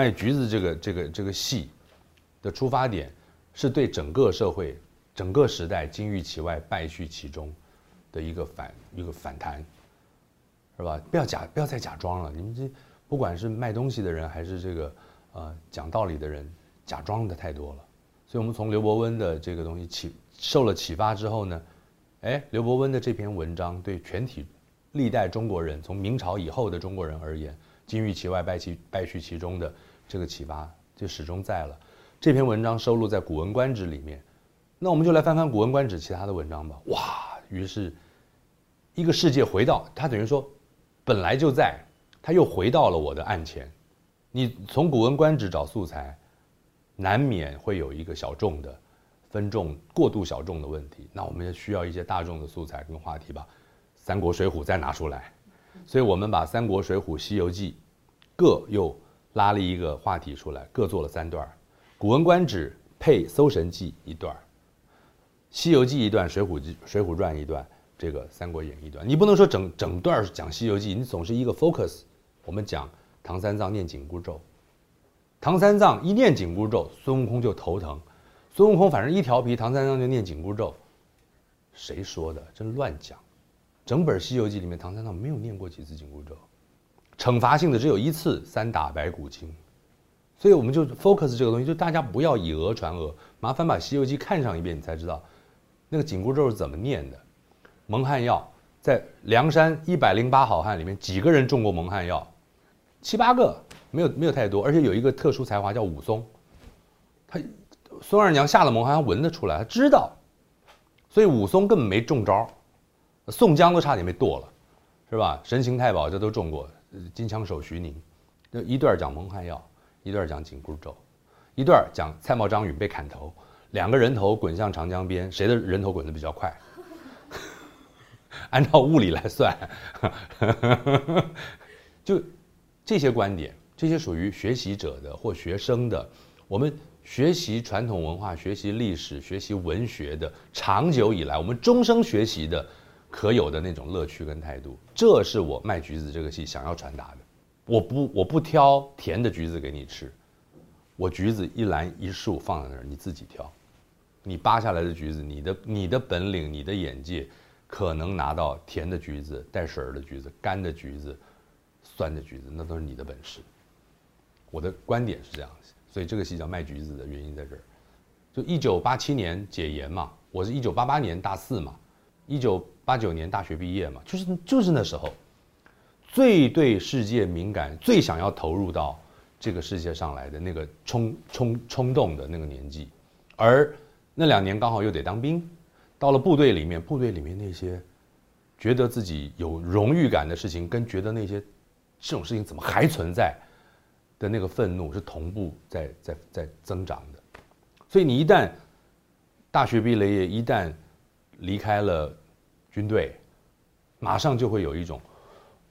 卖橘子这个这个这个戏的出发点，是对整个社会、整个时代金玉其外，败絮其中的一个反一个反弹，是吧？不要假不要再假装了，你们这不管是卖东西的人，还是这个呃讲道理的人，假装的太多了。所以我们从刘伯温的这个东西启受了启发之后呢，哎，刘伯温的这篇文章对全体历代中国人，从明朝以后的中国人而言，金玉其外，败其败絮其中的这个启发就始终在了。这篇文章收录在《古文观止》里面，那我们就来翻翻《古文观止》其他的文章吧。哇，于是一个世界回到他等于说本来就在，他又回到了我的案前。你从《古文观止》找素材。难免会有一个小众的分众过度小众的问题，那我们也需要一些大众的素材跟话题吧。三国、水浒再拿出来，所以我们把三国、水浒、西游记各又拉了一个话题出来，各做了三段古文观止配搜神记一段西游记一段，水浒记、水浒传一段，这个三国演义一段。你不能说整整段讲西游记，你总是一个 focus。我们讲唐三藏念紧箍咒。唐三藏一念紧箍咒，孙悟空就头疼。孙悟空反正一调皮，唐三藏就念紧箍咒。谁说的？真乱讲！整本《西游记》里面，唐三藏没有念过几次紧箍咒，惩罚性的只有一次三打白骨精。所以我们就 focus 这个东西，就大家不要以讹传讹，麻烦把《西游记》看上一遍，你才知道那个紧箍咒是怎么念的。蒙汗药在梁山一百零八好汉里面，几个人中过蒙汗药？七八个。没有没有太多，而且有一个特殊才华叫武松，他孙二娘下了蒙汗，闻得出来，他知道，所以武松根本没中招，宋江都差点被剁了，是吧？神行太保这都中过，金枪手徐宁，那一段讲蒙汗药，一段讲紧箍咒，一段讲蔡瑁张允被砍头，两个人头滚向长江边，谁的人头滚得比较快？按照物理来算，就这些观点。这些属于学习者的或学生的，我们学习传统文化、学习历史、学习文学的，长久以来我们终生学习的可有的那种乐趣跟态度，这是我卖橘子这个戏想要传达的。我不我不挑甜的橘子给你吃，我橘子一篮一束放在那儿，你自己挑。你扒下来的橘子，你的你的本领、你的眼界，可能拿到甜的橘子、带水儿的橘子、干的橘子、酸的橘子，那都是你的本事。我的观点是这样，所以这个戏叫卖橘子的原因在这儿。就一九八七年解严嘛，我是一九八八年大四嘛，一九八九年大学毕业嘛，就是就是那时候，最对世界敏感、最想要投入到这个世界上来的那个冲冲冲动的那个年纪，而那两年刚好又得当兵，到了部队里面，部队里面那些觉得自己有荣誉感的事情，跟觉得那些这种事情怎么还存在？的那个愤怒是同步在在在增长的，所以你一旦大学毕了业，一旦离开了军队，马上就会有一种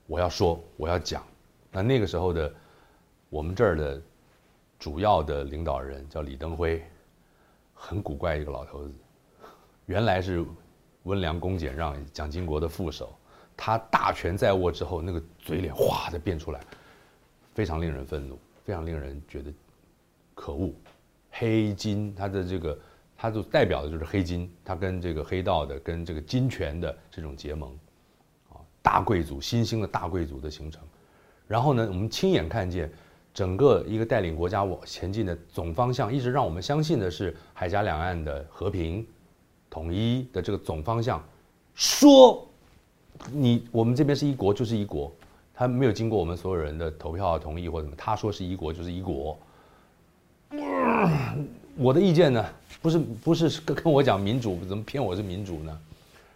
我要说我要讲。那那个时候的我们这儿的主要的领导人叫李登辉，很古怪一个老头子，原来是温良恭俭让蒋经国的副手，他大权在握之后，那个嘴脸哗的变出来。非常令人愤怒，非常令人觉得可恶。黑金，他的这个，它就代表的就是黑金，它跟这个黑道的、跟这个金权的这种结盟，啊，大贵族、新兴的大贵族的形成。然后呢，我们亲眼看见整个一个带领国家往前进的总方向，一直让我们相信的是海峡两岸的和平、统一的这个总方向。说你我们这边是一国就是一国。他没有经过我们所有人的投票同意或者什么，他说是一国就是一国。我的意见呢，不是不是跟跟我讲民主，怎么骗我是民主呢？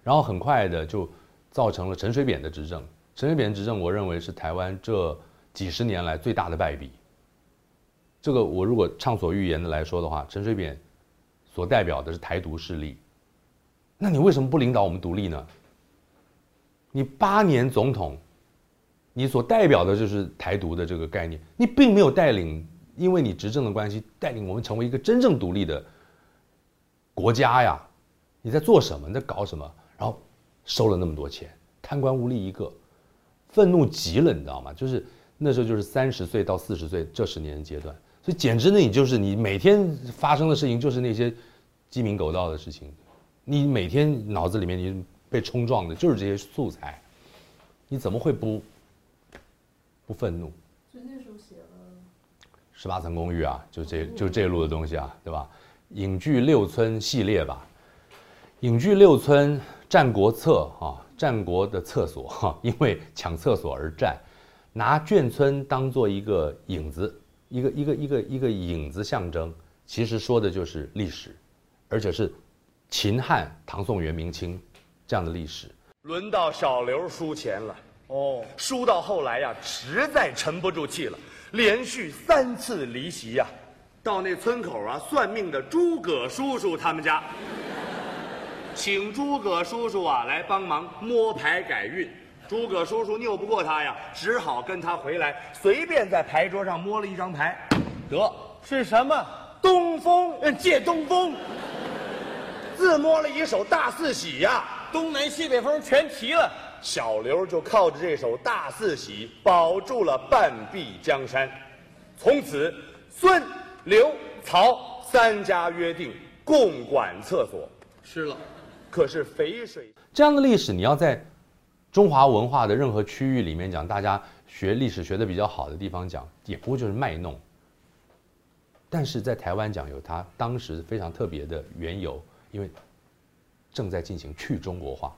然后很快的就造成了陈水扁的执政。陈水扁执政，我认为是台湾这几十年来最大的败笔。这个我如果畅所欲言的来说的话，陈水扁所代表的是台独势力。那你为什么不领导我们独立呢？你八年总统。你所代表的就是台独的这个概念，你并没有带领，因为你执政的关系，带领我们成为一个真正独立的国家呀！你在做什么？你在搞什么？然后收了那么多钱，贪官污吏一个，愤怒极了，你知道吗？就是那时候就是三十岁到四十岁这十年阶段，所以简直呢，你就是你每天发生的事情就是那些鸡鸣狗盗的事情，你每天脑子里面你被冲撞的就是这些素材，你怎么会不不愤怒？所以那时候写了十八层公寓啊，就这就这路的东西啊，对吧？影剧六村系列吧，影剧六村战国策啊，战国的厕所哈，因为抢厕所而战，拿眷村当做一个影子，一个一个一个一个影子象征，其实说的就是历史，而且是秦汉、唐宋元明清这样的历史。轮到小刘输钱了。哦，输到后来呀，实在沉不住气了，连续三次离席呀，到那村口啊算命的诸葛叔叔他们家，请诸葛叔叔啊来帮忙摸牌改运。诸葛叔叔拗不过他呀，只好跟他回来，随便在牌桌上摸了一张牌，得是什么？东风，借东风，自摸了一手大四喜呀。东南西北风全齐了。小刘就靠着这首大四喜保住了半壁江山，从此孙刘曹三家约定共管厕所。是了，可是肥水这样的历史，你要在中华文化的任何区域里面讲，大家学历史学的比较好的地方讲，也不过就是卖弄。但是在台湾讲，有它当时非常特别的缘由，因为正在进行去中国化。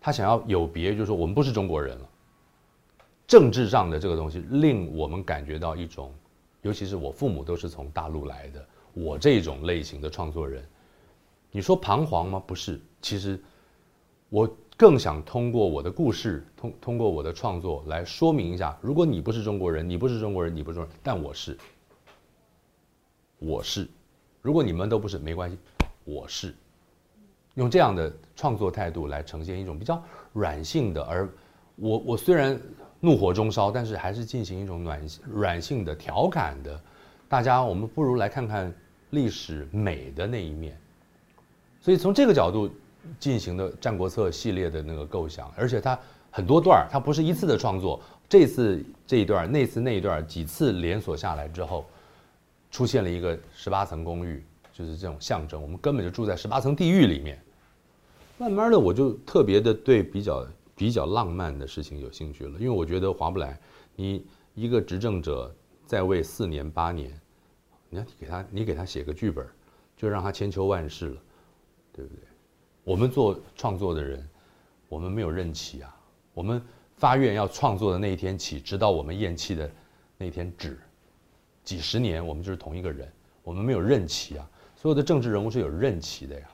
他想要有别，就是说我们不是中国人了。政治上的这个东西，令我们感觉到一种，尤其是我父母都是从大陆来的，我这种类型的创作人，你说彷徨吗？不是，其实我更想通过我的故事，通通过我的创作来说明一下：如果你不是中国人，你不是中国人，你不是中国人，但我是，我是。如果你们都不是，没关系，我是。用这样的创作态度来呈现一种比较软性的，而我我虽然怒火中烧，但是还是进行一种软软性的调侃的。大家，我们不如来看看历史美的那一面。所以从这个角度进行的《战国策》系列的那个构想，而且它很多段它不是一次的创作，这次这一段，那次那一段，几次连锁下来之后，出现了一个十八层公寓，就是这种象征，我们根本就住在十八层地狱里面。慢慢的，我就特别的对比较比较浪漫的事情有兴趣了，因为我觉得划不来。你一个执政者在位四年八年，你要给他，你给他写个剧本，就让他千秋万世了，对不对？我们做创作的人，我们没有任期啊。我们发愿要创作的那一天起，直到我们咽气的那天止，几十年我们就是同一个人，我们没有任期啊。所有的政治人物是有任期的呀。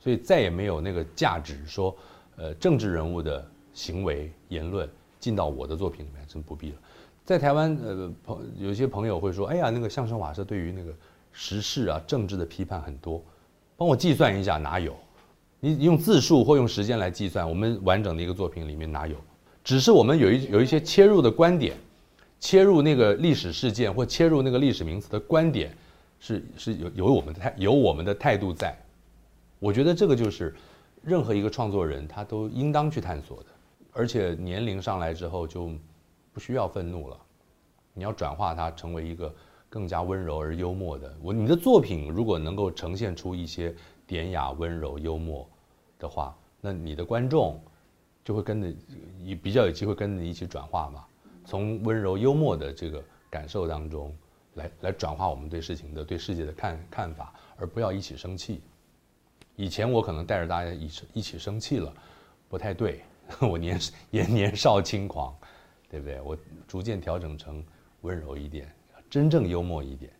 所以再也没有那个价值说，呃，政治人物的行为言论进到我的作品里面，真不必了。在台湾，呃，朋有些朋友会说，哎呀，那个相声瓦舍对于那个时事啊、政治的批判很多，帮我计算一下，哪有？你用字数或用时间来计算，我们完整的一个作品里面哪有？只是我们有一有一些切入的观点，切入那个历史事件或切入那个历史名词的观点，是是有有我们的态有我们的态度在。我觉得这个就是任何一个创作人他都应当去探索的，而且年龄上来之后就不需要愤怒了，你要转化它成为一个更加温柔而幽默的。我你的作品如果能够呈现出一些典雅、温柔、幽默的话，那你的观众就会跟着你比较有机会跟着你一起转化嘛，从温柔幽默的这个感受当中来来转化我们对事情的、对世界的看看法，而不要一起生气。以前我可能带着大家一起一起生气了，不太对。我年也年少轻狂，对不对？我逐渐调整成温柔一点，真正幽默一点。